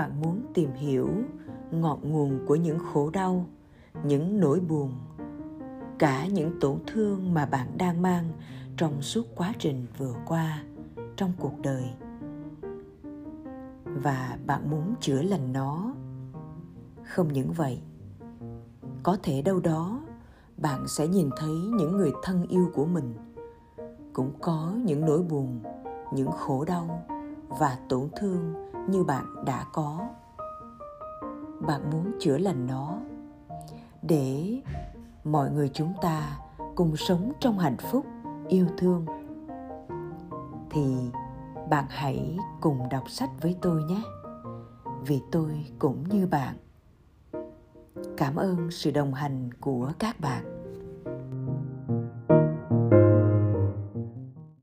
bạn muốn tìm hiểu ngọn nguồn của những khổ đau, những nỗi buồn, cả những tổn thương mà bạn đang mang trong suốt quá trình vừa qua trong cuộc đời. Và bạn muốn chữa lành nó? Không những vậy, có thể đâu đó bạn sẽ nhìn thấy những người thân yêu của mình cũng có những nỗi buồn, những khổ đau và tổn thương như bạn đã có. Bạn muốn chữa lành nó để mọi người chúng ta cùng sống trong hạnh phúc, yêu thương. Thì bạn hãy cùng đọc sách với tôi nhé, vì tôi cũng như bạn. Cảm ơn sự đồng hành của các bạn.